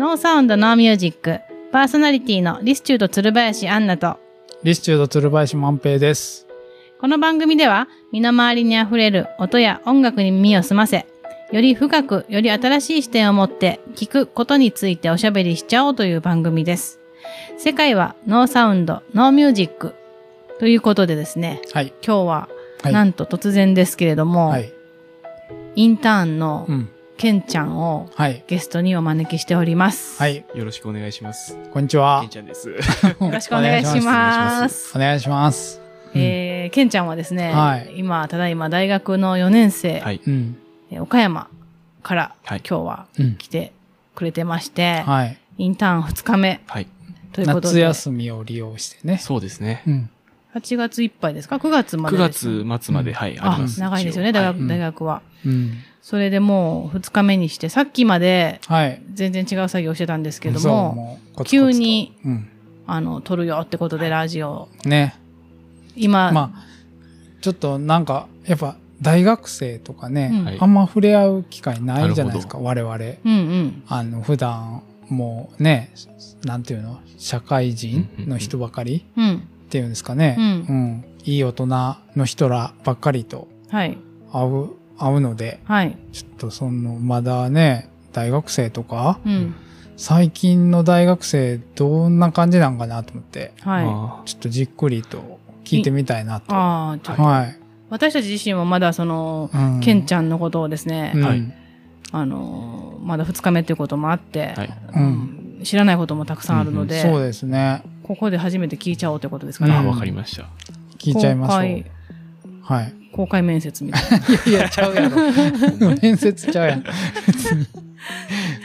ノーサウンドノーミュージックパーソナリティのリスチュード鶴林アンナとリスチュード鶴林万平です。この番組では身の回りにあふれる音や音楽に耳を澄ませより深くより新しい視点を持って聞くことについておしゃべりしちゃおうという番組です世界はノーサウンドノーミュージックということでですねはい。今日ははい。なんと突然ですけれども、はい。インターンのうん。ケンちゃんをはい。ゲストにお招きしております。はい。よろしくお願いします。こんにちはけん。ちゃんです。よろしくお願いします。お願いします。えー、ケンちゃんはですね、はい今、ただいま大学の4年生、はい。岡山からはい今日はうん。来てくれてまして、はい。インターン2日目はい。ということ夏で、休みを利用してね。そうですね。うん。8月いっぱいですか ?9 月まで9ですね、月末まで、はい、ああります。長いですよね、大学,、うん大学は。うん。それでもう2日目にして、さっきまではい。全然違う作業をしてたんですけども、もうコツコツと急に。うん。あの、撮るよってことでラジオ、ね。今、まあ、ちょっとなんか、やっぱ、大学生とかね、うんはいあんま触れ合う機会ないじゃないですか、我々。うんうん。あの、普段、もうね、なんていうの？社会人の人ばかりうん。っていうんですかね。うんうん。いい大人の人らばっかりとはい。会う、会うので、はい。ちょっとその、まだね、大学生とか、うん。最近の大学生どんな感じなんかなと思って、はい。あちょっとじっくりと聞いてみたいなと。ああ、ちょっと、はい。私たち自身もまだその、うんケンちゃんのことをですね、うんはいあの、まだ2日目っていうこともあって、はいうん知らないこともたくさんあるので、そうですね。ここで初めて聞いちゃおうということですかね。わかりました。聞いちゃいましょう公開。はい。公開面接みたいな。いや、ちゃうやろ。面接ちゃうやん。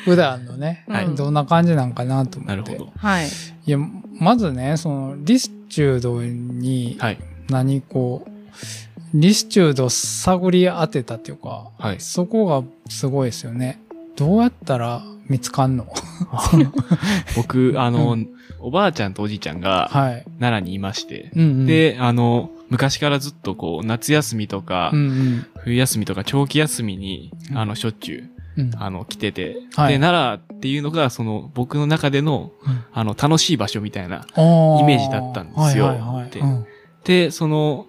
普段のね、はいどんな感じなんかなと思って。なるほど。はい。いや、まずね、その、リスチュードに、はい。何こう、リスチュード探り当てたっていうか、はいそこがすごいですよね。どうやったら見つかんの？僕、あうの、おばあちゃんとおじいちゃんがはい。奈良にいまして、うんうん、で、あの、昔からずっとこう、夏休みとかうん、うん。冬休みとか長期休みに、うん。あの、しょっちゅう、うん、あの、来てて、はい。で、奈良っていうのが、その、僕の中での、うん。あの、楽しい場所みたいな。イイメージだったんですよはいはいはい。でうん。で、その、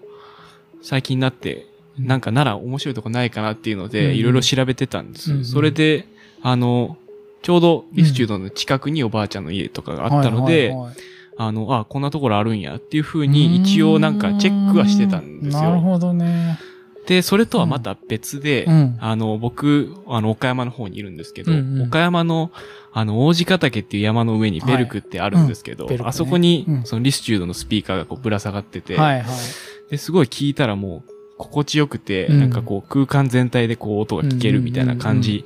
最近になって、なんか奈良面白いとこないかなっていうのうんで、いろいろ調べてたんです。うん。それで、あの、ちょうどリスチュードの近くにおばあちゃんの家とかがあったので、あの、あ、こんなところあるんやっていう風に一応なんかチェックはしてたんですよ。なるほどね。で、それとはまた別で、うん。あの、僕、あの、岡山の方にいるんですけど、うんうん。岡山の、あの、王子ヶ岳っていう山の上にベルクってあるんですけど、はいうんね。あそこに、うん。そのリスチュードのスピーカーがこうぶら下がってて、はいはい。で、すごい聞いたらもう、心地よくて、うん。なんかこう、空間全体でこう、音が聞けるみたいな感じ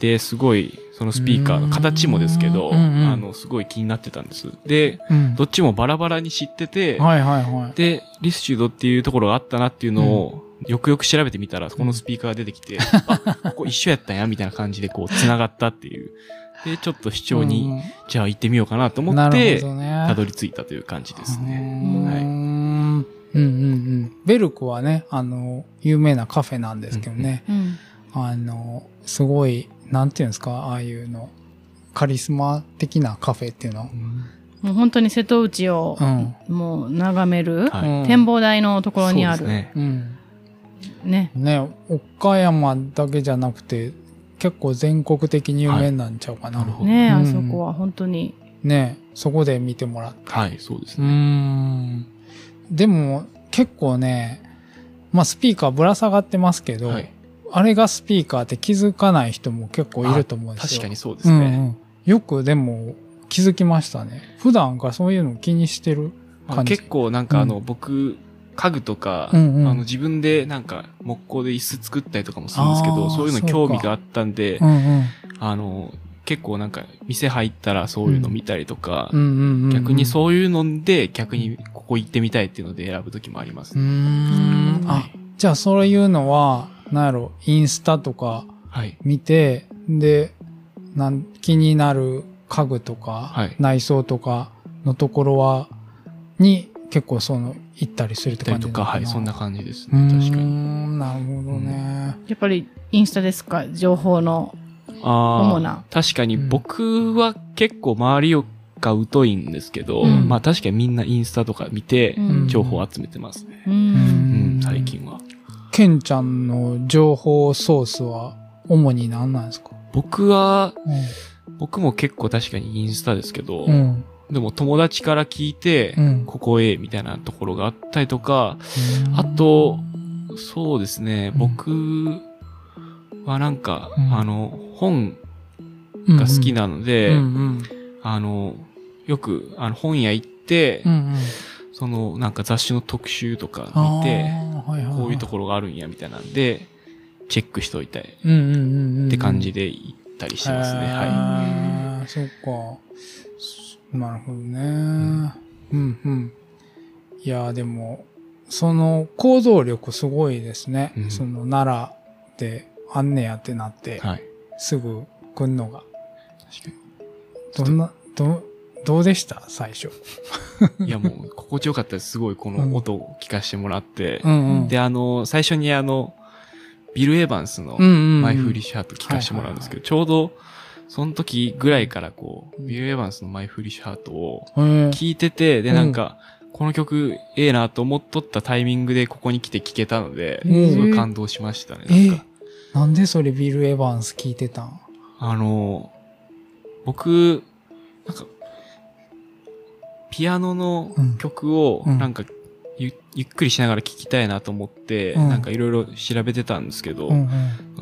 で、すごい、そのスピーカーの形もですけど、うんうんあの、すごい気になってたんです。で、うんどっちもバラバラに知ってて、はいはいはい。で、リスチュードっていうところがあったなっていうのを、よくよく調べてみたら、このスピーカーが出てきて、あ、ここ一緒やったんや、みたいな感じでこう、繋がったっていう。で、ちょっと視聴に、じゃあ行ってみようかなと思って、ね。たどり着いたという感じですうーね。んはいうんうんうん。ベルクはね、あの、有名なカフェなんですけどね、うん。あの、すごい、なんていうんですか、ああいうの、カリスマ的なカフェっていうの？もう本当に瀬戸内をうん。もう眺める、展望台のところにある。そうですね。うん。ね。ね、岡山だけじゃなくて、結構全国的に有名なんちゃうかな。ねうんあそこは本当に。ね、そこで見てもらって。はい、そうですね。ん。でも、結構ね、まあスピーカーぶら下がってますけど、はい。あれがスピーカーって気づかない人も結構いると思うんですよ。確かにそうですね。うんうん。よくでも気づきましたね。普段からそういうの気にしてるまあ感じ。結構なんかあの、うん僕、家具とか、うんうんあの自分でなんか木工で椅子作ったりとかもするんですけど、そういうの興味があったんで、うんうん。あの、結構なんか店入ったらそういうの見たりとか。逆にそういうので逆にここ行ってみたいっていうので選ぶ時もありますね。ん。あ、じゃあそういうのは、なんやろ、インスタとかはい。見て、で、なん気になる家具とか、はい内装とかのところは、に結構その、行ったりするって感じかなはい、そんな感じですね。ん確かに。なるほどね。やっぱりインスタですか？情報のああ、主な。確かに僕は結構周りが疎いんですけど、うんまあ確かにみんなインスタとか見てうん情報を集めてますね。う。うんん、最近は。ケンちゃんの情報ソースは主に何なんですか？僕は、僕も結構確かにインスタですけど、うん。うん。でも友達から聞いて、うんここへみたいなところがあったりとか、あと、そうですね、うん僕はなんか、うんあの、本うん、が好きなので、うんうん。あの、よく、あの、本屋行って、うんうん。その、なんか雑誌の特集とかあ見て、ーはいはいはいこういうところがあるんや、みたいなんで、チェックしといたいっうんうんうんうん。て感じで行ったりしてますね。ははい。そっか。なるほどね。うんうん。いや、でも、その行動力すごいですね。うんその奈良であんねやってなってい。、はい。すぐ来んのが。確かどんな、ど、どうでした？最初。に。いや、もう、心地よかったです。すごい、この音を聞かせてもらって。んで、あの、最初にあの、ビル・エヴァンスのうんうんうん。マイ・フーリッシュハート聞かせてもらうんですけど、ちょうど、その時ぐらいからこう、ビル・エヴァンスのマイ・フーリッシュハートを聞いてて、で、うん。なんか、この曲ええなと思っとったタイミングでここに来て聴けたので、うん。すごい感動しましたね。えなんか。なんでそれビル・エヴァンス聞いてたん？あの、僕、なんか、ピアノの曲を、うん。なんか、ゆゆっくりしながら聴きたいなと思って、うん。なんかいろいろ調べてたんですけど、うん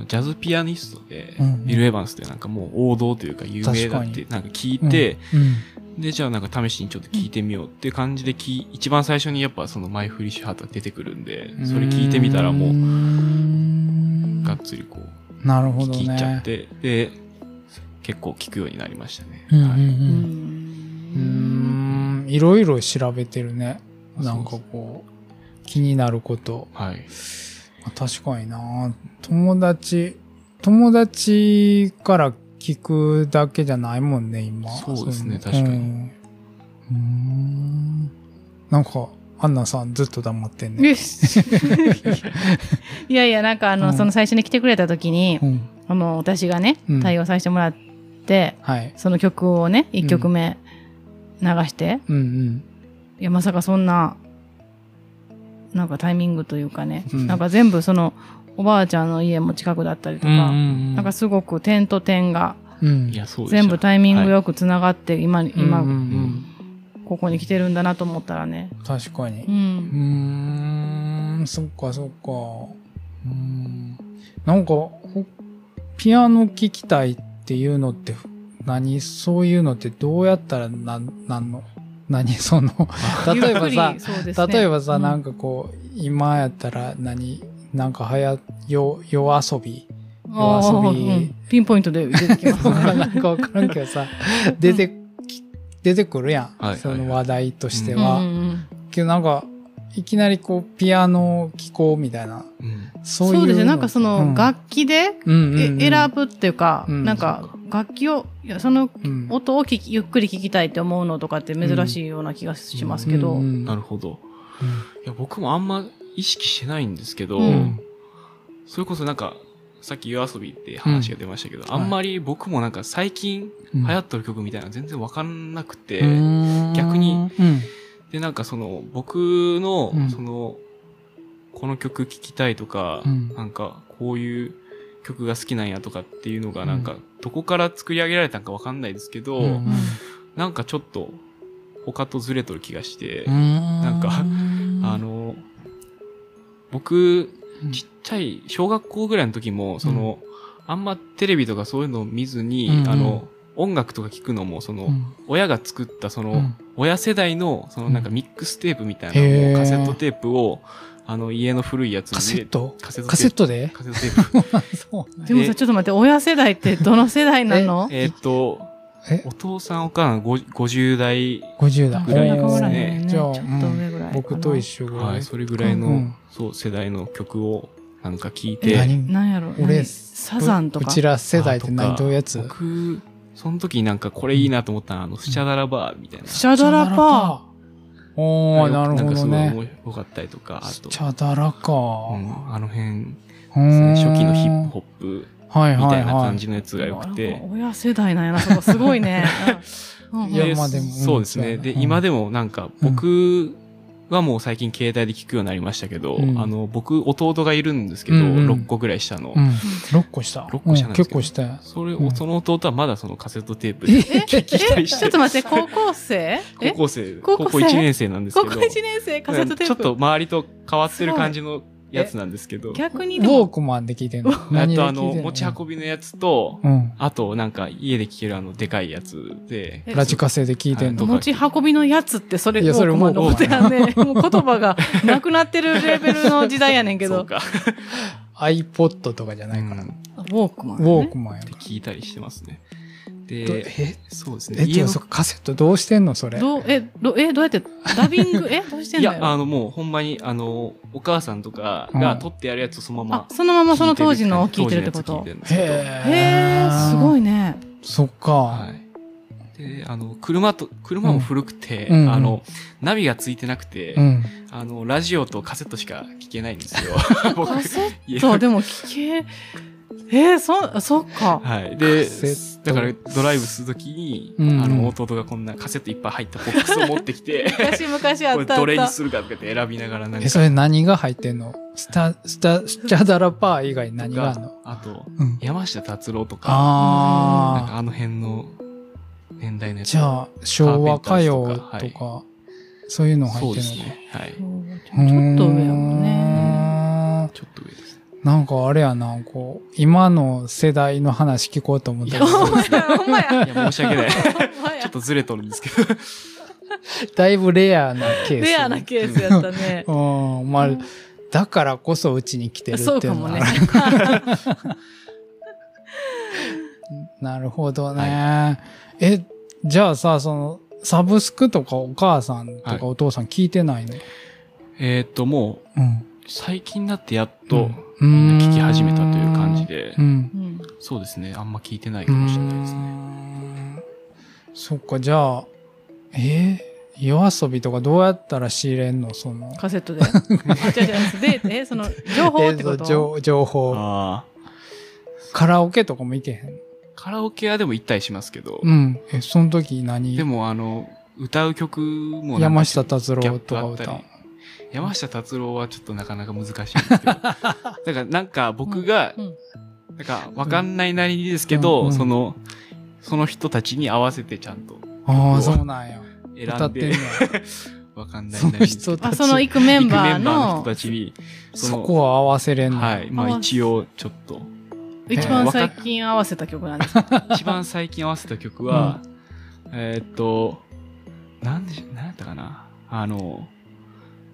ジャズピアニストで、うんビル・エヴァンスってなんかもう王道というか有名だって確なんか聞いて、うん。で、じゃあなんか試しにちょっと聞いてみようっていう感じでき、一番最初にやっぱそのマイ・フリッシュハートが出てくるんで、それ聞いてみたらもう、ん。がっつりこう、なるほどね。聞いちゃって、で、結構聞くようになりましたね。うんうんう。はい。ううん。うんん。いろいろ調べてるね。なんかこう、気になること。はい。確かにな友達、友達から聞くだけじゃないもんね、今。そうですね確かにうん。なんか、アンナさんずっと黙ってんね。いやいや、なんかあの、うんその最初に来てくれた時にう、ん。あの、私がねうん、対応させてもらって、はい。その曲をね、一曲目流して、うんうん。いや、まさかそんな、なんかタイミングというかね、うんなんか全部その、おばあちゃんの家も近くだったりとか、うんなんかすごく点と点がうん。いや、そうでした全部タイミングはいよくつながって、今、今、うんうんここに来てるんだなと思ったらね。うん確かにう。。うんーん、そっかそっか。うん。なんか、ほピアノ聴きたいっていうのって、何そういうのってどうやったらなん、なんの？何その、例えばさね。例えばさ、うん。なんかこう、今やったら何、なんかはや、よ、夜遊び？夜遊び？うん。ピンポイントで出てきます。なんかわからんけどさ、出てき、出てくるやん。はいその話題としてうんは。うん。けどなんか、いきなりこう、ピアノ聴こうみたいな。うん。そういう。そうですね。なんかその、うん。楽器で、選ぶっていうか、うん。なんか、楽器を、いやそのうん。音を聞きゆっくり聞きたいって思うのとかって珍しいような気がしますけど。うん。うん。なるほど。いや、僕もあんま意識してないんですけど、うん。それこそなんか、さっき夜遊びって話が出ましたけど、ん。あんまり僕もなんか最近うん。流行ってる曲みたいなの全然わかんなくて、うん。逆に。うん。で、なんかその、僕のうん、その、この曲聴きたいとか、うん。なんか、こういう曲が好きなんやとかっていうのが、なんか、どこから作り上げられたんかわかんないですけど、うんなんかちょっと、他とずれとる気がして、ななんかあの、僕、ちっちゃい、小学校ぐらいの時も、その、あんまテレビとかそういうのを見ずに、うんうん。あの、音楽とか聞くのも、その、うん。親が作ったその、うん。親世代の、そのなんかミックステープみたいなのをカセットテープを、あの、家の古いやつにカセット？カセットカセットで？カセットテープ。そうでもさ、ちょっと待って、親世代って どの世代なの？え？ーっと、え？お父さんお母さんご50代、50代。ぐらいですね。じゃあ、ちょっと上ぐらい僕と一緒ぐらい。はい、それぐらいの、うん。そう、世代の曲をなんか聞いえて、何なんやろ俺何？サザンとか？うちら世代って何あとか。どういうやつ？僕、その時になんかこれいいなと思ったのは、あの、スチャダラバーみたいな。シャダラパー。おー、なるほどなんかすごいね。面白かったりとか、あと、チャダラか。うん、あの辺、初期のヒップホップはいはいはい。みたいな感じのやつが良くてか。親世代なんやな、そこすごいね。うんうんいやでまあでもうんそうですね。で、うん今でもなんか、僕はもう最近携帯で聞くようになりましたけど、うんあの、僕、弟がいるんですけど、うんうん6個ぐらい下の。うん。6個した。6個下なんうん結ですけど構したよ。それを、うんその弟はまだそのカセットテープでえ聞きたりしちょってと待って、高校生？え？高校生、高校生？高校1年生なんですけど、高校1年生カセットテープ。ちょっと周りと変わってる感じのやつなんですけど、ウ逆にでもォークマンで聞いてんの？あとあの、持ち運びのやつと、うん。あとなんか家で聴けるあの、でかいやつで、えラジカセで聞いてんの？はい持ち運びのやつってそれいやそれウォークマンのこと やね。もう言葉がなくなってるレベルの時代やねんけど。そうか。iPod とかじゃないから。うんウォークマン、ウね。ォークマンやか聞いたりしてますね。ら。で、えそうですね。え、家のじゃあそカセットどうしてんのそれ？どう、え、どえ、どうやって、ダビング、え、どうしてんいや、あの、もうほんまに、あの、お母さんとかが撮ってやるやつをそのままあ、そのままその当時のを聞いてるってこと？へへー、すごい。いね。そっか。はい。で、あの、車と、車も古くて、うんうんあの、ナビがついてなくて、うん。あの、ラジオとカセットしか聞けないんですよ。僕カセット、でも聞け、えー、そ、そっか。はい。でだからドライブするときに、うんうんあの、弟がこんなカセットいっぱい入ったボックスを持ってきて、昔昔あこれったあった。どれにするかとかって選びながらなんえ、かそれ何が入ってんの？スタ、スタ、スチャダラパー以外何があんの？あと、うん。山下達郎とか、なんあかあの辺の年代のあ。やつ。じゃあ、昭和歌謡とカーペンターズとか、そういうの入そうってるのですね。はい。ちょっと上やもんね。ね。ちょっと上ですね。なんかあれやな、こう、今の世代の話聞こうと思ったけど、ほんまや、ほんまや。いや、申し訳ない。ちょっとずれとるんですけど。だいぶレアなケース。レアなケースやったね。うん、まあ、だからこそうちに来てるってそいううのはかもね。なるほどね。え、じゃあさ、その、サブスクとかお母さんとはいかお父さん聞いてないの、えーっと、もう、うん。最近になってやっと、うん聞き始めたという感じでう、ん。うんそうですね。あんま聞いてないかもしれないですね。んそっか、じゃあ、えー？夜遊びとかどうやったら仕入れんの？その。カセットで？あ、違う違う。で、え、その、情報ってこと？えー情情報。カラオケとかも行けへん？カラオケはでも行ったりしますけど、うん。え、その時何？でもあの、歌う曲も山下達郎とか歌。山下達郎はちょっとなかなか難しいんですけど。だからなんか僕が、うんなんかわかんないなりにですけど、その、その人たちに合わせてちゃんと。ああ、そうなんや。歌選んで わかんないなりにでその行くメンバーの。の人、たちに、そこは合わせれんの。はい。まあ一応ちょっと、一番最近合わせた曲なんですか？一番最近合わせた曲は、えーっと、なんでし、なんやったかな。あの、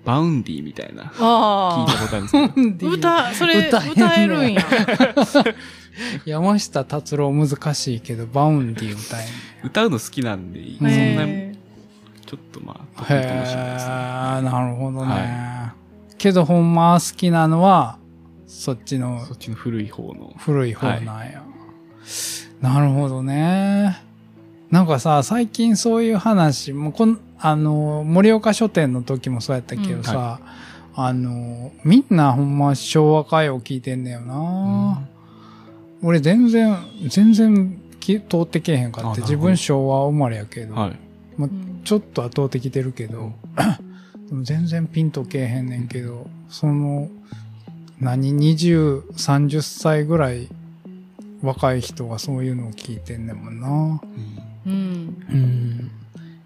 Vaundy みたいな、聞いあたことあるんですけど。あ。歌、それ、歌えるんや。山下達郎難しいけど、 Vaundy 歌えんね歌うの好きなんで、そんな、へちょっとまあ、得意かもしれないですね。なるほどね。はけど、ほんま好きなのは、そっちのそっちの古い方の。古い方なんや。なるほどね。なんかさ、最近そういう話、もうこん、あの、盛岡書店の時もそうやったけどさ、あの、みんなほんま昭和歌謡聞いてんだよな、俺全然、全然き通ってけえへんかって、自分昭和生まれやけど、はい。うん。ちょっとは通ってきてるけど、でも全然ピンとけえへんねんけど、その、何、20、30歳ぐらい若い人がそういうのを聞いてんねんもんな。うん。うん。うん。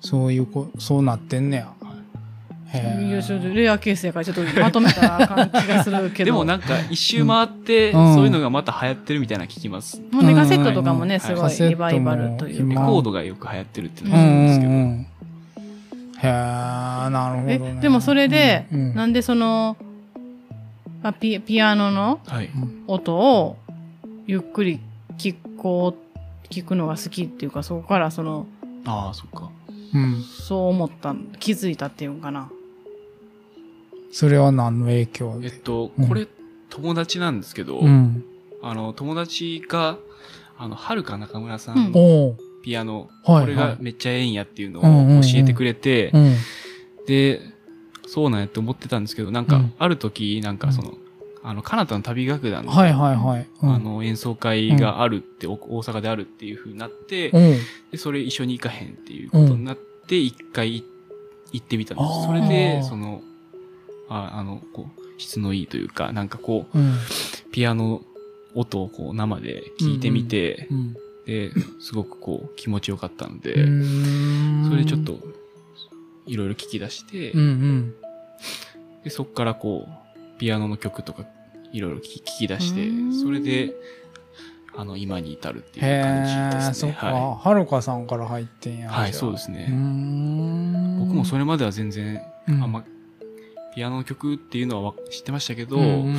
そういうこ、そうなってんねや。へいや、ちょっとえ。レアケースやから、ちょっとまとめたらあかん気がするけど。でもなんか一周回って、うんそういうのがまた流行ってるみたいなの聞きます。もうね、カセットとかもね、うんすごいリバイバルという今レか。コードがよく流行ってるっていううのがあるんですけど。んうんうん。へえ、なるほど、えね。、でもそれで、うんうんなんでその、あピピアノのはい。音をゆっくり聞こう、聞くのが好きっていうか、そこからその、ああ、そっか。うん。そう思った、気づいたっていうのかな。それは何の影響で？えっとうん、これ、友達なんですけど、うん。あの、友達が、あの、はるか中村さうんん、おうピアノ、はい、これはい。がめっちゃええんやっていうのうんうんうんを教えてくれて、うん。で、そうなんやって思ってたんですけど、なんかうん、ある時、なんかその、あの、カナダの旅楽団の、はいはいはい。うんあ、の、演奏会があるって、お大阪であるっていう風になって、うん。で、それ一緒に行かへんっていうことになって、一回い行ってみたんです。それで、その、ああの、こう、質のいいというか、なんかこう、うん。ピアノ音をこう生で聞いてみて、うん。で、すごくこう気持ちよかったんで、うんそれでちょっ、といろいろ聞き出して、うんうん。でそこからこう、ピアノの曲とかいろいろ聞き出してうん、それで、あの、今に至るっていうへ感じえ、ですね。そっか。ははるかさんから入ってんや。い。はい、そうでですね。僕もそれまでは全然、うんあんま、ピアノの曲っていうのはわ知ってましたけど、うんうん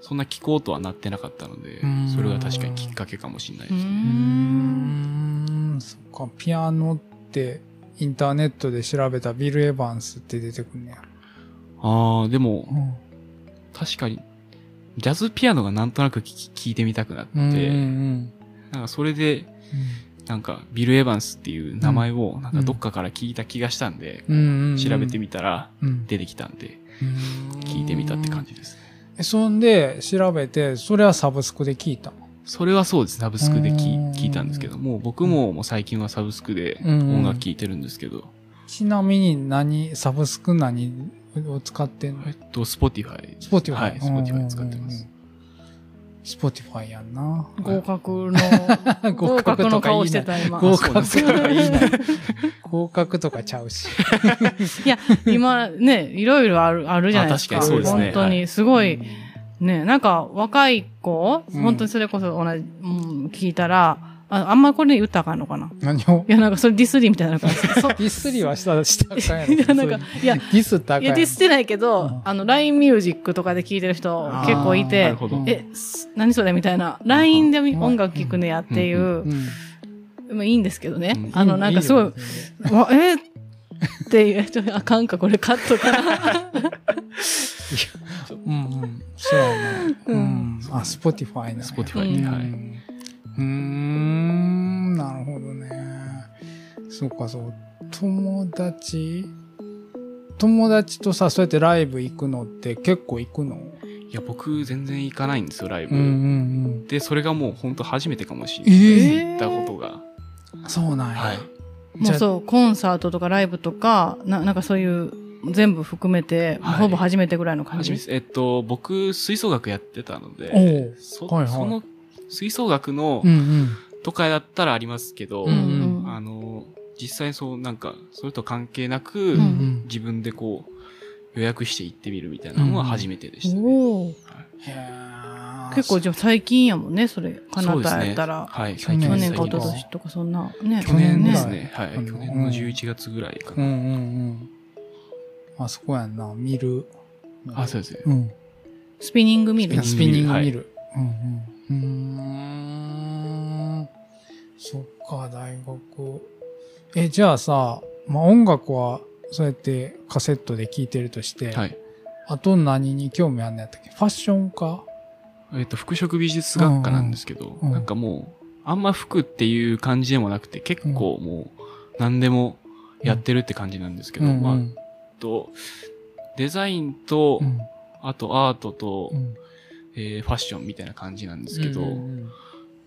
そんな聴こうとはなってなかったのでうん、それが確かにきっかけかもしれないですうね。うーんそっか、ピアノってインターネットで調べたビル・エヴァンスって出てくんねや。ああ、でも、うん確かに、ジャズピアノがなんとなく聞き聞いてみたくなって、うんうんなんかそれで、なんかビル・エヴァンスっていう名前をなんかどっかから聞いた気がしたんで、うん。うんうん調べてみたらうん。出てきたんで、うん。聞いてみたって感じですね。えそんで調べて、それはサブスクで聞いた。それはそうです。サブスクで聞いたんですけども、僕ももう最近はサブスクでうん。音楽聴いてるんですけど、ちなみに何、サブスク何を使ってんの？えっと、Spotify。 Spotify。はい、Spotify 使ってます。。 Spotify やんな。合格の、合 合格格の顔してた今。合格とか言いない。合格とかちゃうし。いや、今ね、いろいろある、あるじゃないですか。あ確かにそうですね本当に、すごい、ね、なんか若い子、うん本当にそれこそ同じ、うん、聞いたら、ああんまこれ言ったらあかんのかな？何を？いや、なんかそれディスリみたいな感じ。そディスりはした、したらあかんやろ。いや、なんか、いや、ディスったらあいや、ディスってないけど、うんあの、LINE ミュージックとかで聞いてる人結構いてなる、ほど。え、す何それみたいな。LINE でうん音楽聴くねやっていうう、んまあいいんですけどね。うんあの、なんかすごい、よわ、え？っていう、ちょっとあかんか、これカットかな。うんうん。そうやね。ううんん。あ、 Spotify な。Spotify で、うんはい。うんうーん、なるほどね。そうか、そう。友達？友達とさ、そうやってライブ行くのって結構行くの？いや、僕全然行かないんですよ、ライブ。うんうんで、それがもう本当初めてかもしれない。ええ行ったことが。うん。そうなんや。はい。もうそう、コンサートとかライブとか、ななんかそういう、全部含めて、はいほぼ初めてぐらいの感じ？初めてです。えっと、僕、吹奏楽やってたのおで、うそはいはいその吹奏楽のうんうん。とかだったらありますけど、うんうんあの、実際そう、なんか、それと関係なく、うんうん。自分でこう、予約して行ってみるみたいなのは初めてでしたね。おーへー結構じゃあ最近やもんね、それ。かなそうですねたやったら。はい、去年去年か一昨年とかそんな、ね。去年でねすね。はい。うん去年の11月ぐらいかな。うんうんうん。あそこやんな、見る。あ、そうですね。うん。スピニングミル。ススピニングはい見る。うんうん。うーん。そっか、大学。え、じゃあさ、まあ、音楽は、そうやってカセットで聴いてるとして、はい。あと何に興味あんのやったっけ？ファッションか？えっと、服飾美術学科なんですけど、うんうん。なんかもう、あんま服っていう感じでもなくて、結構もう、何でもやってるって感じなんですけど、まあ、と、デザインと、うん。あとアートと、うんえーファッションみたいな感じなんですけど、うんうん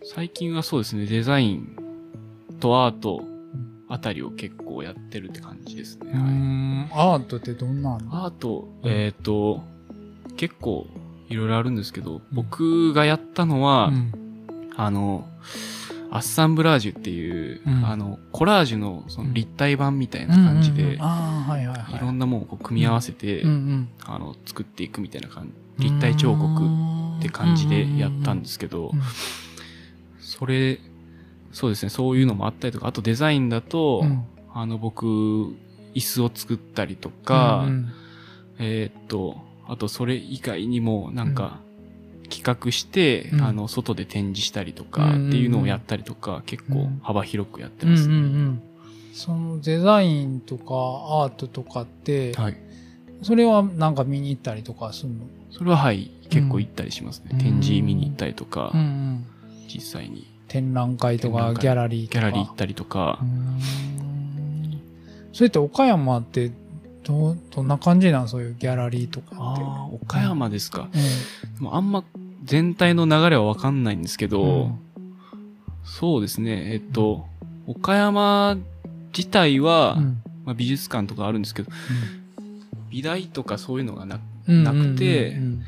最近はそうですね、デザインとアートんあたりを結構やってるって感じですね。うーはい。んアートってどんなんの？アート、えっ、と、結構いろいろあるんですけど、僕がやったのは、うん。あの、アッサンブラージュっていう、うん。あの、コラージュのその立体版みたいな感じで、いろんなものを組み合わせて、うんうん。あの、作っていくみたいな感じ、立体彫刻って感じでやったんですけどうん、それ、そうですね、そういうのもあったりとか、あとデザインだと、うん。あの、僕、椅子を作ったりとか、うんえーっと、あとそれ以外にも、なんか、企画して、うん。あの、外で展示したりとか、うんっていうのをやったりとか、結構うん。幅広くやってうんうんうますね。ん。そのデザインとかアートとかって、はい。それはなんか見に行ったりとかするの？それははい、結構行ったりしますね。うん展示見に行ったりとか、うんうん実際に展覧会とかギャラリーとか。ギャラリー行ったりとかそれって岡山ってどう、どんな感じなん？そういうギャラリーとかって。ああ、岡山ですか。うでもあんま全体の流れはわかんないんですけん。ど、そうですね。えっと、岡山自体は、うんまあ、美術館とかあるんですけど、美大とかそういうのがなうんなくてうんうん。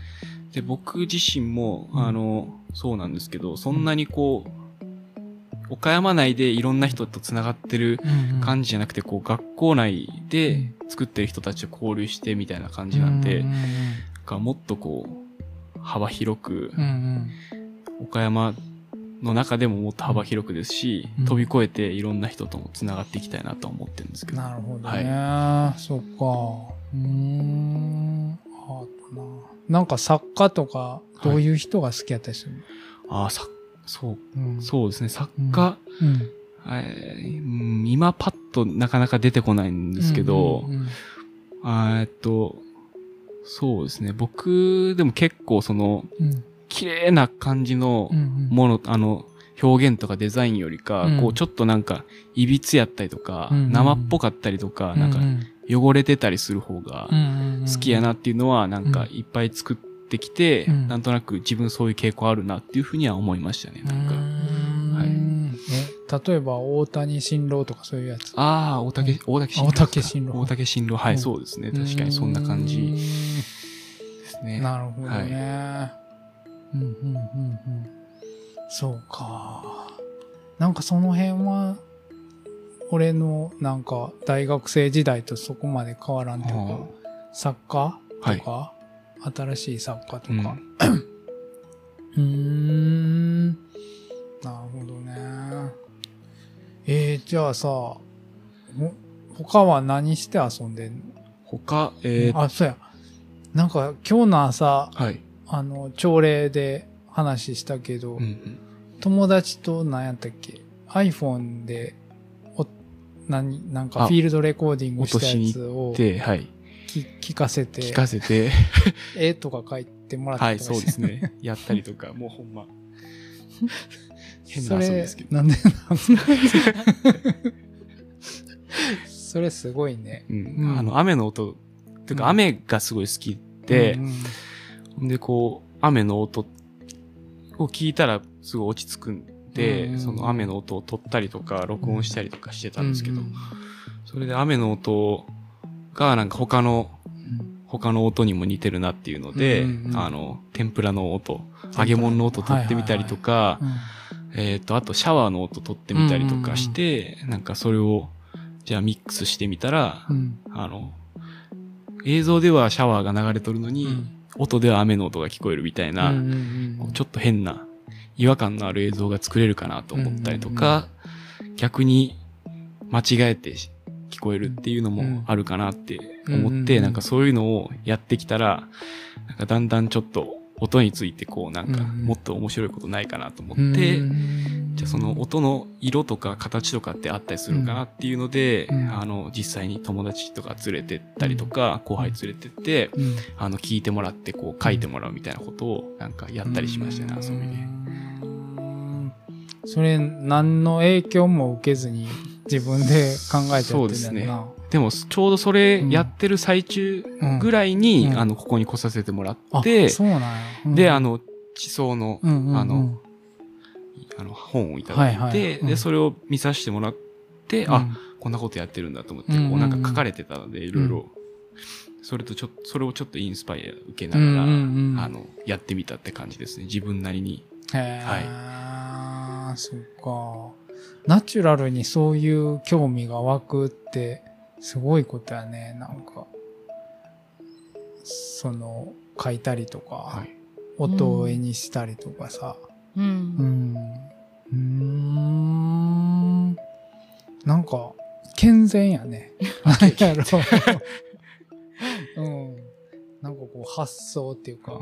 で、僕自身も、うん。あの、そうなんですけど、そんなにこう、岡山内でいろんな人と繋がってるうんうん。感じじゃなくて、こう、学校内で作ってる人たちと交流してみたいな感じなんで、うんうんがもっとこう、幅広くうん、うん。岡山の中でももっと幅広くですし、うん。飛び越えていろんな人とも繋がっていきたいなとは思ってるんですけど。なるほどね。そっか。うーん。アートな。なんか作家とか、どういう人が好きやったりするの、ああ、さ、そう、うんそうですね。作家、うん。今パッとなかなか出てこないんですけど、えっと、そうですね。僕でも結構その、うん綺麗な感じのうんうんもの、あの、表現とかデザインよりか、うんこうちょっとなんか、いびつやったりとか、うんうん生っぽかったりとか、なんかうん汚れてたりする方が好きやなっていうのは、なんかいっぱい作ってきて、うんなんとなく自分そういう傾向あるなっていうふうには思いましたね。なんか。うーんえ、例えば大谷新郎とかそういうやつ？ああ、大竹、大竹新郎。大竹新郎大竹新郎。はい、うんそうですね。確かにそんな感じうですね。なるほどね。うんうんうんうん。そうか。なんかその辺は、俺のなんか大学生時代とそこまで変わらんっていうかは、作家とか、新しい作家とうんか。うーん。なるほどね。えー、じゃあさ、ほ他は何して遊んでんの？他、えー、あ、そうや。なんか今日の朝、はい。あの、朝礼で話したけど、うんうん。友達と何やったっけ ?iPhone で、お、何、なんかあフィールドレコーディングしたやつをで、はい。聞聞かせて、聞かせて、絵とか書いてもらったはい、りとかしてそうですね。やったりとか、もうほんま。変な遊びですけ、ど。なんでなんすか？それすごいね。うんうんあの、雨の音、ていううんか雨がすごい好きでう、んうんで、こう、雨の音を聞いたらすごい落ち着くんで、うんその雨の音を撮ったりとか、録音したりとかしてたんですけど、うんそれで雨の音がなんか他の、うん他の音にも似てるなっていうので、あの、天ぷらの音、揚げ物の音撮ってみたりとか、うん。えっ、と、あとシャワーの音撮ってみたりとかして、なんかそれを、じゃあミックスしてみたら、うん。あの、映像ではシャワーが流れとるのに、うん。音では雨の音が聞こえるみたいな、ちょっと変な違和感のある映像が作れるかなと思ったりとか、逆に間違えて聞こえるっていうのもあるかなって思って、うんなんかそういうのをやってきたら、なんかだんだんちょっと音についてこうなんかうんもっと面白いことないかなと思って、うんじゃあその音の色とか形とかってあったりするかなっていうので、うん。あの実際に友達とか連れてったりとか、後輩連れてって、うん。あの聞いてもらってこう書いてもらうみたいなことをなんかやったりしましたね、遊びで。うん。それ、何の影響も受けずに自分で考えちゃってるんだよな。でもちょうどそれやってる最中うんぐらいに、うん。あのここに来させてもらっあて、そうなんや。うん。で、あ、の地層の、うんうんうん。あの、あの本をいただいて、はいはいうんで、それを見させてもらって、あ、こんなことやってるんだと思って、うんうんうんこうなんか書かれてたので、いろいろ、それとちょっと、それをちょっとインスパイア受けながら、うんうんうんあの、やってみたって感じですね。自分なりに。うん、へえ、そっか。ナチュラルにそういう興味が湧くって、すごいことやね。なんか、その、書いたりとか、はい。音を絵にしたりとかさ。う。うんん。うーん。なんか、健全やね。なんやろ。うん。なんかこう、発想っていうか。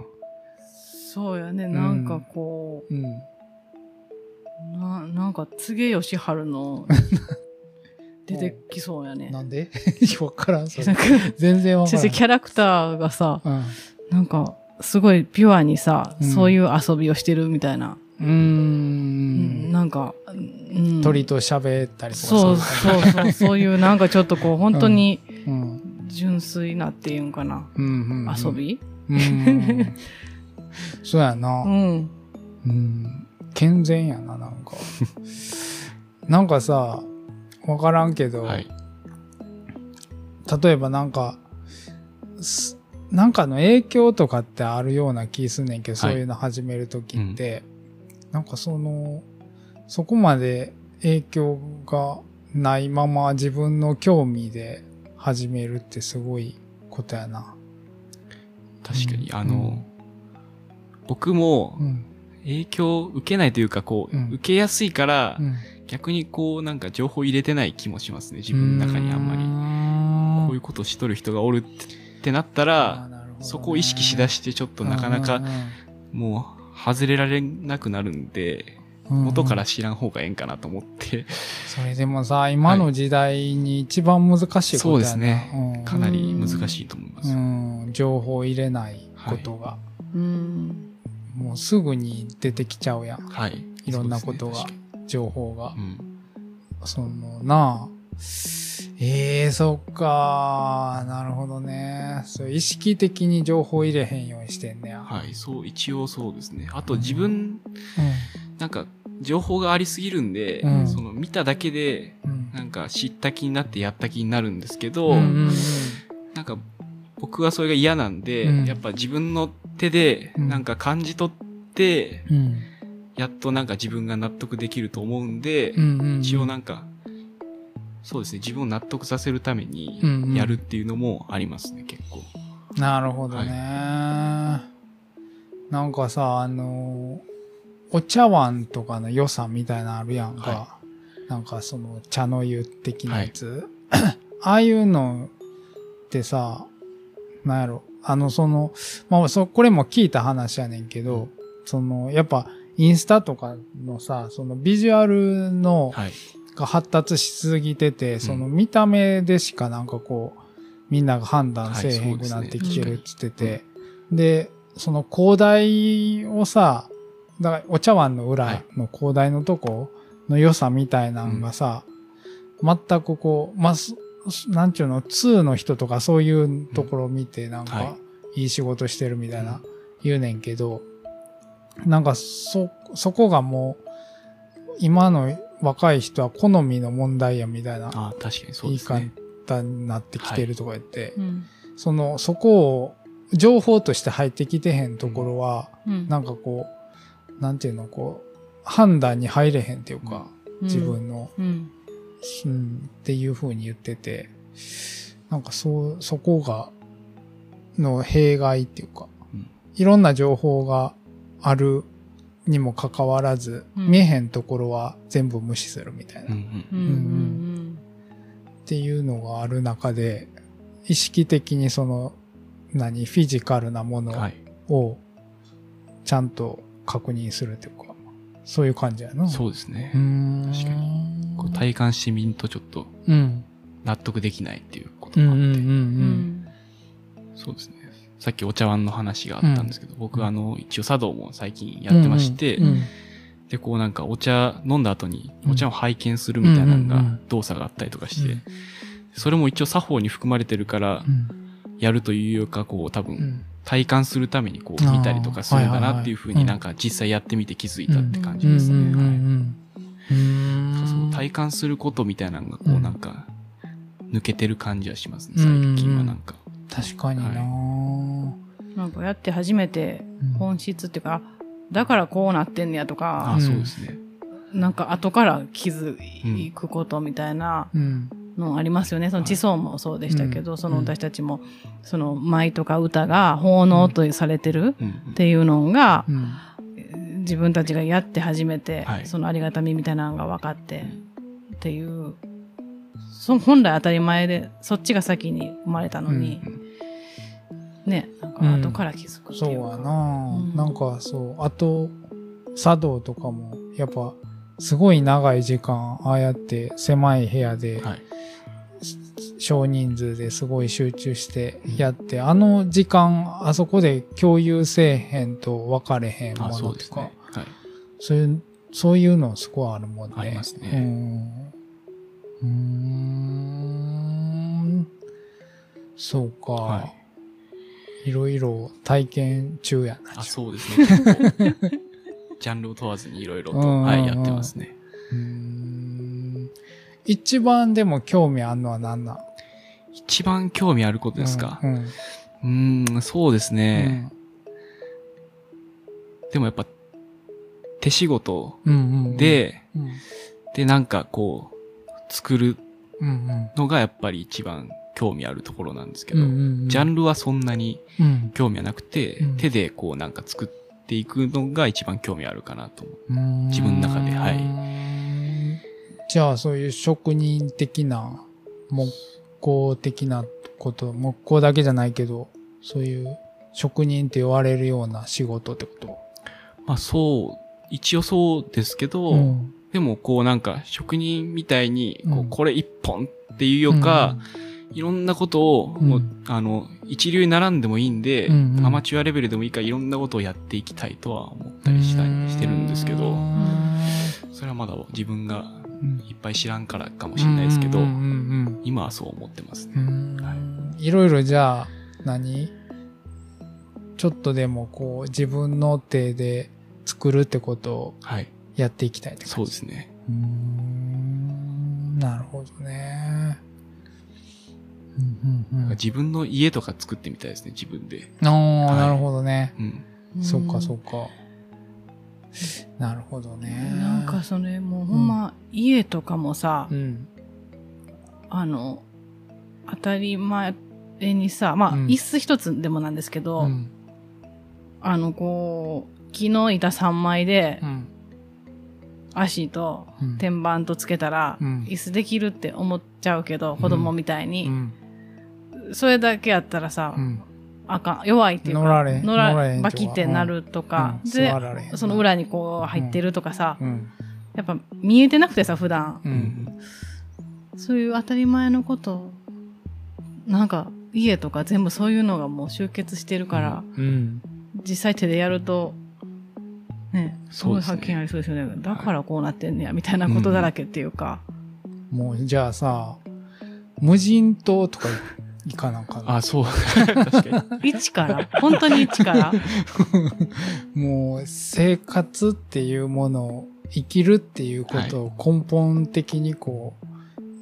そうやね。なんかこうん。う、ななんか、柘植義治の出てきそうやね。なんで？わからん、それ全然わからん。先生キャラクターがさ、うん。なんか、すごいピュアにさ、うんそういう遊びをしてるみたいな。うんん。なんか、うん、鳥と喋ったりとかそうそうそう、そういうなんかちょっとこう、本当にうん。純粋なっていうんかな。うんうんうん遊び？うん。そうやな。うん。うん。健全やな、なんか。なんかさ、わからんけど、はい。例えばなんか、すなんかの影響とかってあるような気すんねんけど、そういうの始めるときって、なんかその、そこまで影響がないまま自分の興味で始めるってすごいことやな。確かに、うんあの、僕もうん。影響を受けないというか、こう、うん受けやすいから、うん。逆にこう、なんか情報入れてない気もしますね。自分の中にあんまり。まこういうことをしとる人がおるってってなったら、そこを意識しだしてちょっとなかなかもう外れられなくなるんで、元から知らん方がええんかなと思って、それでもさ、今の時代に一番難しいことやな。そうですねうんかなり難しいと思います。うん、情報を入れないことが、うん。もうすぐに出てきちゃうやん。はい。いろんなことがね情報がそのなあ。ええそっかなるほどね。そう意識的に情報入れへんようにしてんねや。うん。はい、そう、一応そうですね。あと自分、うなんか、情報がありすぎるんで、うんその見ただけで、ん。うん。なんか知った気になってやった気になるんですけど、うんうんなんか僕はそれが嫌なんで、うんやっぱ自分の手でうんなんか感じ取って、うん。うんやっとなんか自分が納得できると思うんで、うんうん。一応なんか、そうですね、自分を納得させるためにうんうんやるっていうのもありますね、結構。なるほどね、なんかさ、あの、お茶碗とかの良さみたいなのあるやんか。はなんかその茶の湯的なやつ。ああいうのってさ、なんやろ。あの、その、まあ、そ、これも聞いた話やねんけど、その、やっぱ、インスタとかのさ、そのビジュアルの、はい。が発達しすぎてて、その見た目でしかなんかこう、みんなが判断せえへんくなってきてるっつってて、で、その広大をさ、だからお茶碗の裏の広大のとこの良さみたいなのがさ、全くこう、まあ、すなんちゅうの、2の人とかそういうところを見てなんかは、いい仕事してるみたいな言うねんけど、なんかそ、そこがもう、今の若い人は好みの問題やみたいなああ、確かにそう言いですね。方になってきてるとか言って、うん。その、そこを情報として入ってきてへんところは、うん。なんかこう、なんていうの、こう、判断に入れへんっていうか、うん自分の、うん。うん、っていう風に言ってて、なんかそう、そこが、の弊害っていうか、うんいろんな情報があるにもかかわらず、うん見えへんところは全部無視するみたいな、っ。ていうのがある中で、意識的にその、何、フィジカルなものはい。をちゃんと確認するというか、そういう感じやな。そうですね。確かこう体感してみんとちょっとうん。納得できないっていうこと。があって。そうですね。さっきお茶碗の話があったんですけど、僕あの、一応茶道も最近やってまして、うん。うん。で、こうなんかお茶飲んだ後にお茶を拝見するみたいなのがうんうんうん。動作があったりとかして、うん。それも一応作法に含まれてるからうん。やるというか、こう多分うん。体感するためにこう見たりとかするんだなっていうふうになんか実際やってみて気づいたって感じですね。体感することみたいなのがこううんなんか抜けてる感じはしますね、最近はなんか。確かにな。ぁなんかやって初めてうん。本質っていうか、あだからこうなってんねやとあかあ、、そうですね。なんか後から気づくことみたいなうん。のありますよね。その地層もそうでしたけど、うんその私たちも、その舞とか歌が奉納とされてるうん。っていうのがう、ん。自分たちがやって初めて、はい。そのありがたみみたいなのが分かって、っていう、そ本来当たり前で、そっちが先に生まれたのに、ね、なんか後から気づくってそういうか。やなぁうんなんかそう、あと、茶道とかも、やっぱ、すごい長い時間、ああやって狭い部屋で、はい。少人数ですごい集中してやって、あの時間、あそこで共有せえへんと分かれへんもあのとか、そうですね。はい。そういう、そういうのすごいあるもんね。ありますねうん。そうか。、はいろいろ体験中やな。あ、そうですね。ジャンルを問わずにいろいろと、うんはい、やってますね。うーん一番でも興味あんのは何なん？一番興味あることですか？うん。うーん、そうですね。でもやっぱ、手仕事うんうんうん、で、うんで、なんかこう、作るのがやっぱり一番興味あるところなんですけど、うんうんうん。ジャンルはそんなにうん。興味はなくて、うん。手でこうなんか作っていくのが一番興味あるかなと思う。自分の中ではい。じゃあそういう職人的な木工的なこと木工だけじゃないけどそういう職人って言われるような仕事ってこと？まあそう、一応そうですけど、うんでもこうなんか職人みたいにこうこれ一本っていうよか、いろんなことを、もううんあの、一流に並んでもいいんで、うんうん。アマチュアレベルでもいいからいろんなことをやっていきたいとは思ったりしたりしてるんですけうど、ん。それはまだ自分がうん。いっぱい知らんからかもしれないですけど今はそう思ってますね。うん。うんいろいろじゃあ何？ちょっとでもこう自分の手で作るってことをはい。やっていきたいって感じそうですね。うーんなるほどね。うんうんうん、自分の家とか作ってみたいですね、自分で。ああ、はいなるほどね。うん。そっかそっか。なるほどね。なんかそれもうほんま、家とかもさ、うん。あの、当たり前にさ、まあ、うん椅子一つでもなんですけど、うん。あの、こう、木の板3枚でう、ん。足とうん。天板とつけたら、うん。椅子できるって思っちゃうけど、子供みたいに、うん。それだけやったらさ、うん。あかん、弱いっていうか、乗られん。乗バキってなるとか、うん。でその裏にこう入ってるとかさ、うん。やっぱ見えてなくてさ、普段。そういう当たり前のこと、なんか家とか全部そういうのがもう集結してるから、うん。実際手でやると、ね、すごいそうですね発見ありそうですよね。だからこうなってんねや、みたいなことだらけっていうか。もう、じゃあさ、無人島とか行かなあかんのあ、そう。確かに。一から、本当に一から？もう生活っていうものを生きるっていうことを根本的にこう、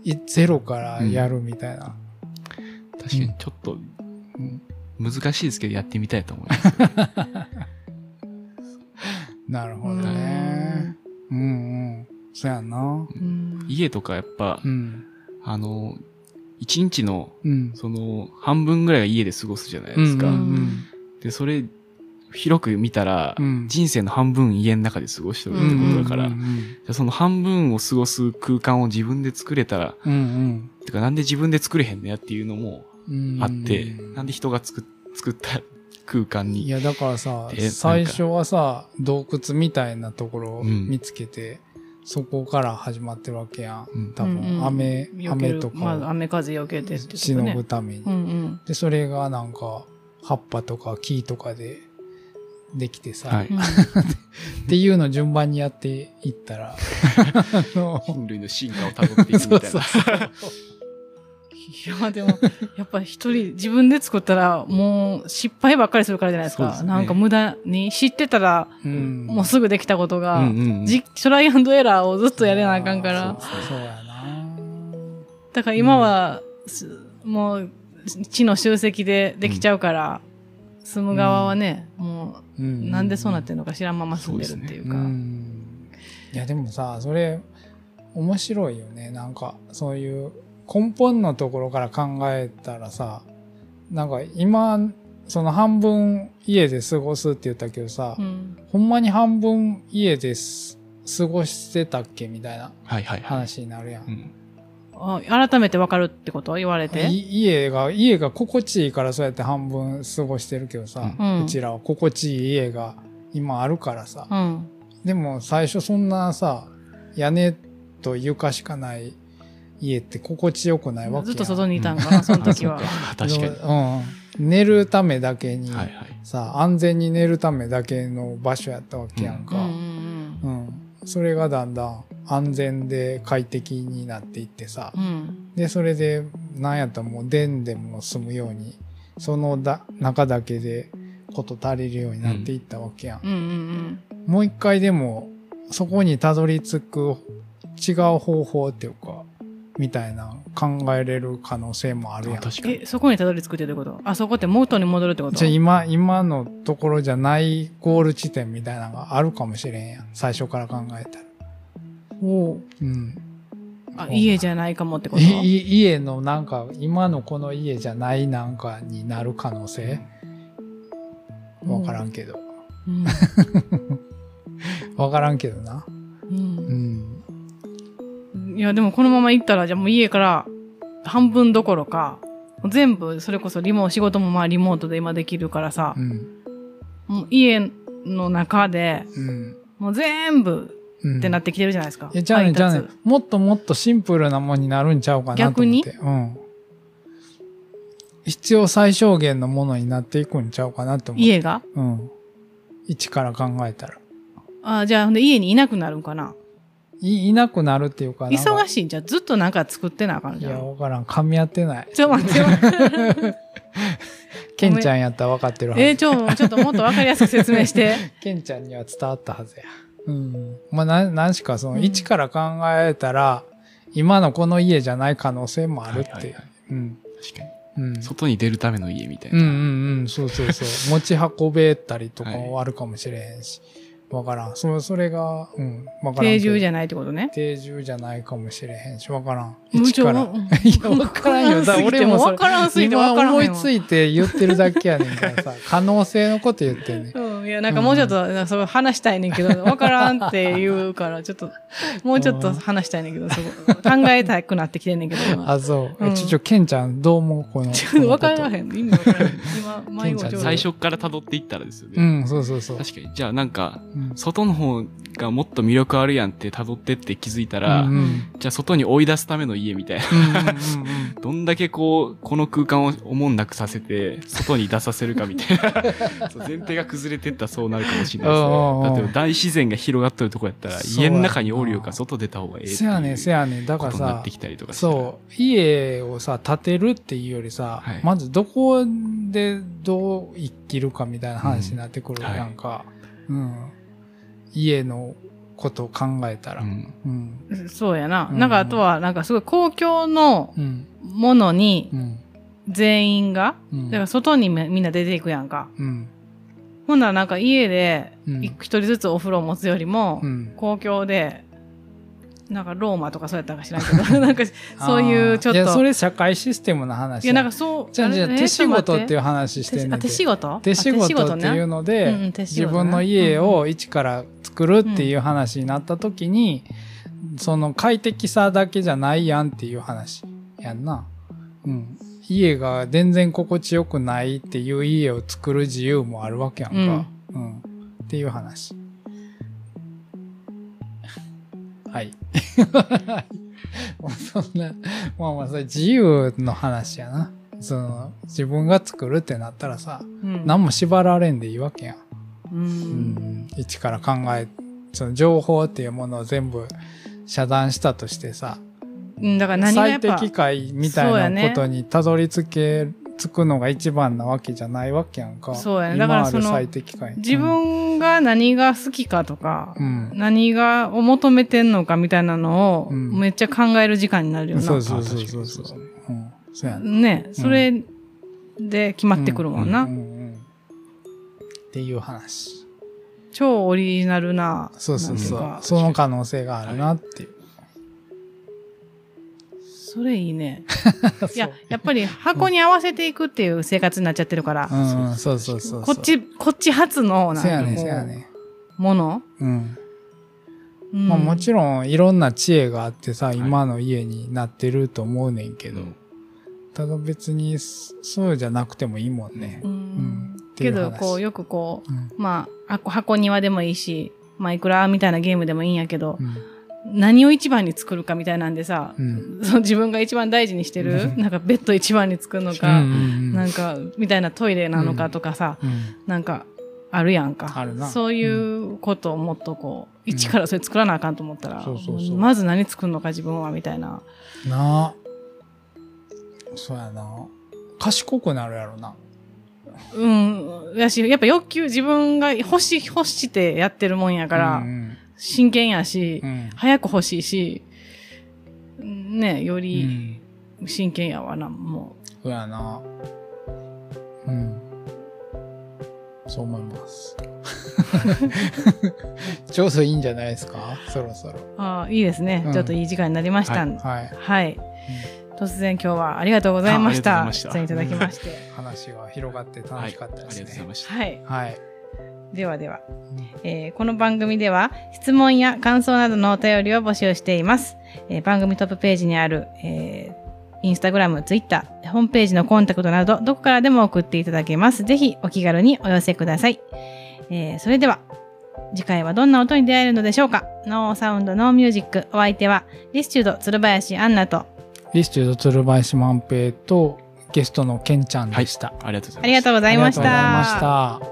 いゼロからやるみたいな。確かにちょっとうん難しいですけどやってみたいと思います。なるほどね。うんうん。そうやな。うん家とかやっぱう、ん。あの、一日の、うん。その、半分ぐらいが家で過ごすじゃないですか。うんうんで、それ、広く見たら、うん人生の半分家の中で過ごしてるってうん。ことだから、うんじゃあその半分を過ごす空間を自分で作れたら、うんてかなんで自分で作れへんのやっていうのもうん。あって、うんなんで人が作っ作った空間に。いや、だからさで、最初はさ、洞窟みたいなところをうん見つけて、そこから始まってるわけやん。うん多うんうん分、雨、雨とまあ、か雨風避けてってをしの。ぐためにう。んうん。で、それがなんか、葉っぱとか木とかでできてさ、はいうん っていうのを順番にやっていったら、あの、人類の進化を辿っていくみたいな。いや、でも、やっぱ一人自分で作ったら、もう失敗ばっかりするからじゃないですか。すねなんか無駄に知ってたら、うん。もうすぐできたことが、うんうんじトライアンドエラーをずっとやれなあかんから。そうやな。だから今は、すもう、地の集積でできちゃうから、住む側はね、もうう、なんでそうなってんのか知らんまま住んでるっていうか。うん。いや、でもさ、それ、面白いよね。なんか、そういう根本のところから考えたらさ、なんか今、その半分家で過ごすって言ったけどさ、うんほんまに半分家です過ごしてたっけみたいなはいはいはい。話になるやん。うんあ改めてわかるってこと？言われて。い家が、家が心地いいからそうやって半分過ごしてるけどさ、ううんちらは心地いい家が今あるからさ、うん。でも最初そんなさ、屋根と床しかない家って心地よくないわけずっと外にいたんかな、その時は。あ確かに。はうん。寝るためだけに、いはい。さ、安全に寝るためだけの場所やったわけやんか。うんうんうん。それがだんだん安全で快適になっていってさう、ん。で、それでなんやったらもう電でも済むように、そのだ中だけでこと足りるようになっていったわけやん。うんうんもう一回でも、そこにたどり着く違う方法っていうか、みたいな考えれる可能性もあるやん。うん。確かに。え、そこにたどり着くってどういうこと？あそこって元に戻るってこと？じゃあ今、今のところじゃないゴール地点みたいなのがあるかもしれんやん。最初から考えたら。おううん。あ、家じゃないかもってこと？いい家のなんか、今のこの家じゃないなんかになる可能性？わからんけど。うん。わからんけどな。う。うんん。いや、でもこのまま行ったら、じゃあもう家から半分どころか、全部、それこそリモ、仕事もまあリモートで今できるからさう、ん。もう家の中で、うん。もう全部うん。ってなってきてるじゃないですか。いや、じゃあね、じゃあねもっともっとシンプルなもんになるんちゃうかなと思って。逆にうん。必要最小限のものになっていくんちゃうかなと思って。家が？うん。一から考えたら。あじゃあ、ほんで家にいなくなるんかないいなくなるっていうか忙しいんじゃあずっとなんか作ってなあかんいや、じゃん。わからん。噛み合ってない。ちょ、待って待って。ケンちゃんやったら分かってるはず。えーちょ、ちょっともっとわかりやすく説明して。ケンちゃんには伝わったはずや。うん。まあ、な、なんしかその、うん一から考えたら、今のこの家じゃない可能性もあるって。はいはいはいうん。確かに。うん。外に出るための家みたいな。うんうんうん、そうそうそう。持ち運べたりとかはあるかもしれへんし。わからん。そそれが、うん、わからん。定住じゃないってことね。定住じゃないかもしれへんし、わからん。一から。わからんよ。俺もわからんすぎてわ今からんよ思いついて言ってるだけやねんからさ、可能性のこと言ってんねん。うん、いや、なんかもうちょっと、なんかそう話したいねんけど、わからんって言うから、ちょっと、もうちょっと話したいねんけど、そこ、考えたくなってきてんねんけど、今。あ、そう。うんえちょ、ちょ、ケンちゃん、どう思うこの。ちょっとわからん。へん。意味わからへん。今、迷子最初から辿っていったらですよね。うん、そうそうそう。確かに。じゃあなんか、うん外の方がもっと魅力あるやんって辿ってって気づいたら、うんうんじゃあ外に追い出すための家みたいな。うんうんうん どんだけこう、この空間をおもんなくさせて、外に出させるかみたいな。前提が崩れてったらそうなるかもしれないですうんうんうんね。だって大自然が広がっとるとこやったら、家の中におるよりか外出た方がええせやねん、せやねん。だからさことになって、きたりとかしたらそう、家をさ、建てるっていうよりさ、はいまずどこでどう生きるかみたいな話になってくるやんか。うん。家のことを考えたら。ううん。ん。そうやな。うんなんかあとは、なんかすごい公共のうん。ものにうん。全員が、うん。だから外にみみんな出ていくやんか。うん。ほんならなんか家でうん一人ずつお風呂を持つよりも、うん。公共で、なんかローマとかそうやったか知らんけど、なんかそういうちょっと。いや、それ社会システムの話。いやなんかそう。じゃあ、じゃ手仕事っていうう話してんねあ、んて手仕事？手仕事ってねいうので、自分の家を一から作るっていう話になった時に、その快適さだけじゃないやんっていう話やんな。うん。家が全然心地よくないっていう家を作る自由もあるわけやんか。うん。っていう話。はい。もうそんな、まあまあそれ自由の話やな。その、自分が作るってなったらさ、うん。何も縛られんでいいわけやん。う。うんん。一から考え、その情報っていうものを全部遮断したとしてさ、うん。だから何が最適解みたいなことにたどり着け、つくのが一番なわけじゃないわけやんか。そうやねだからその今ある最適解。自分が何が好きかとか、うん、何がを求めてんのかみたいなのを、うんめっちゃ考える時間になるよな。そうそうそうそうそう。うん。そうやね。ね、それで決まってくるもんな。っていう話。超オリジナルな。そうそうそう。その可能性があるなっていう。それいいね。いや、やっぱり箱に合わせていくっていう生活になっちゃってるから、うんうん、そうそうそう。こっち、こっち発の、なんかこう、せやねもの、ん。うん。うん。まあもちろんいろんな知恵があってさ、今の家になってると思うねんけど、うんただ別にそそうじゃなくてもいいもんね。うん。うん。っていけど、こう、よくこう、うん。まあ、箱箱庭でもいいし、マイクラみたいなゲームでもいいんやけど、うん何を一番に作るかみたいなんでさ、うんその自分が一番大事にしてる、なんかベッド一番に作るのうんか、うんなんか、みたいなトイレなのかとかさ、うんなんか、あるやんか。そういうことをもっとこう、一からそれ作らなあかんと思ったら、そうそうそうまず何作るのか自分は、みたいな。なあ。そうやな。賢くなるやろな。うん。やし、やっぱ欲求自分が欲し、欲してやってるもんやから、うん真剣やし、うん。うん早く欲しいし、ね、ようりん。真剣やわな、もそうやな。うん。そう思います。ちょうどいいんじゃないですか？そろそろ。う。ああ、いいですね、うんちょっといい時間になりましたんで。はい。はい。突然今日はありがとうございました。あありがとうございました出演いただきまして。話が広がって楽しかったですありがとうございね。ました。はい。はい。ではでは、えーこの番組では質問や感想などのお便りを募集しています。えー番組トップページにある、えーインスタグラム、ツイッター、ホームページのコンタクトなど、どこからでも送っていただけます。ぜひお気軽にお寄せください。えーそれでは、次回はどんな音に出会えるのでしょうか No Sound、No Music。お相手は、 listude、鶴林アンナと、 listude 鶴林万平とゲストのケンちゃんでした。ありがとうござい。ありがとうございました。ありがとうございました。